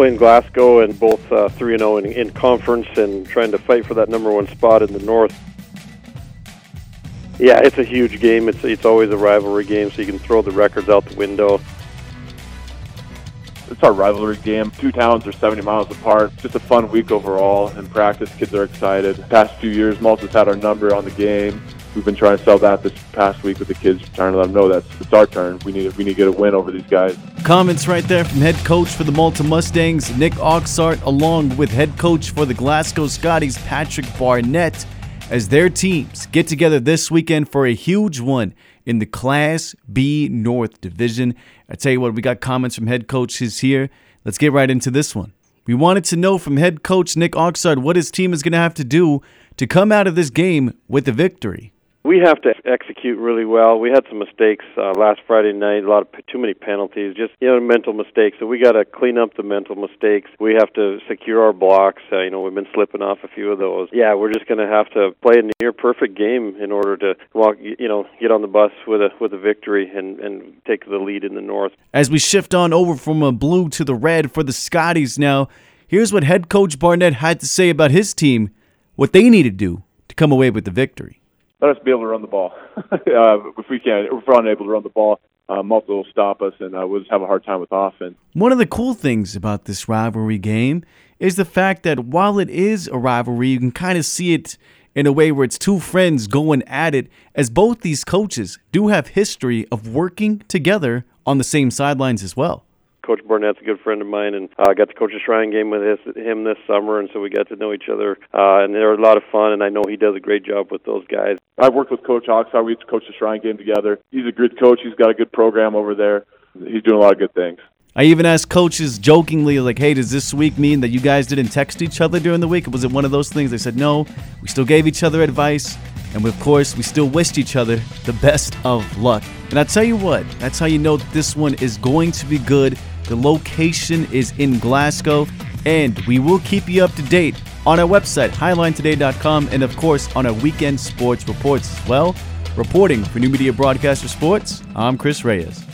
playing Glasgow and both uh, three and oh zero in conference and trying to fight for that number one spot in the North. Yeah, it's a huge game. It's it's always a rivalry game, so you can throw the records out the window. It's our rivalry game. Two towns are 70 miles apart. Just a fun week overall in practice. Kids are excited. Past few years, Malta's had our number on the game. We've been trying to sell that this past week with the kids, trying to let them know that it's our turn. We need we need to get a win over these guys. Comments right there from head coach for the Malta Mustangs, Nick Oxart, along with head coach for the Glasgow Scotties, Patrick Barnett, as their teams get together this weekend for a huge one in the Class B North Division. I tell you what, we got comments from head coaches here. Let's get right into this one. We wanted to know from head coach Nick Oxart what his team is going to have to do to come out of this game with a victory. We have to execute really well. We had some mistakes uh, last Friday night. A lot of too many penalties, just you know, mental mistakes. So we got to clean up the mental mistakes. We have to secure our blocks. Uh, you know, we've been slipping off a few of those. Yeah, we're just going to have to play a near perfect game in order to walk. You know, get on the bus with a with a victory and and take the lead in the north. As we shift on over from a blue to the red for the Scotties now, here's what head coach Barnett had to say about his team, what they need to do to come away with the victory let us be able to run the ball. uh, if we can't, if we're unable to run the ball, uh, will stop us, and uh, we'll just have a hard time with offense. One of the cool things about this rivalry game is the fact that while it is a rivalry, you can kind of see it in a way where it's two friends going at it, as both these coaches do have history of working together on the same sidelines as well. Coach Barnett's a good friend of mine, and I uh, got to coach a Shrine game with his, him this summer, and so we got to know each other, uh, and they're a lot of fun, and I know he does a great job with those guys. I've worked with Coach Oxar. We coached the Shrine game together. He's a good coach. He's got a good program over there. He's doing a lot of good things. I even asked coaches jokingly, like, hey, does this week mean that you guys didn't text each other during the week? Was it one of those things? They said, no, we still gave each other advice. And of course, we still wished each other the best of luck. And I tell you what, that's how you know this one is going to be good. The location is in Glasgow, and we will keep you up to date on our website, hilinetoday.com, and of course on our weekend sports reports as well. Reporting for New Media Broadcaster Sports, I'm Chris Reyes.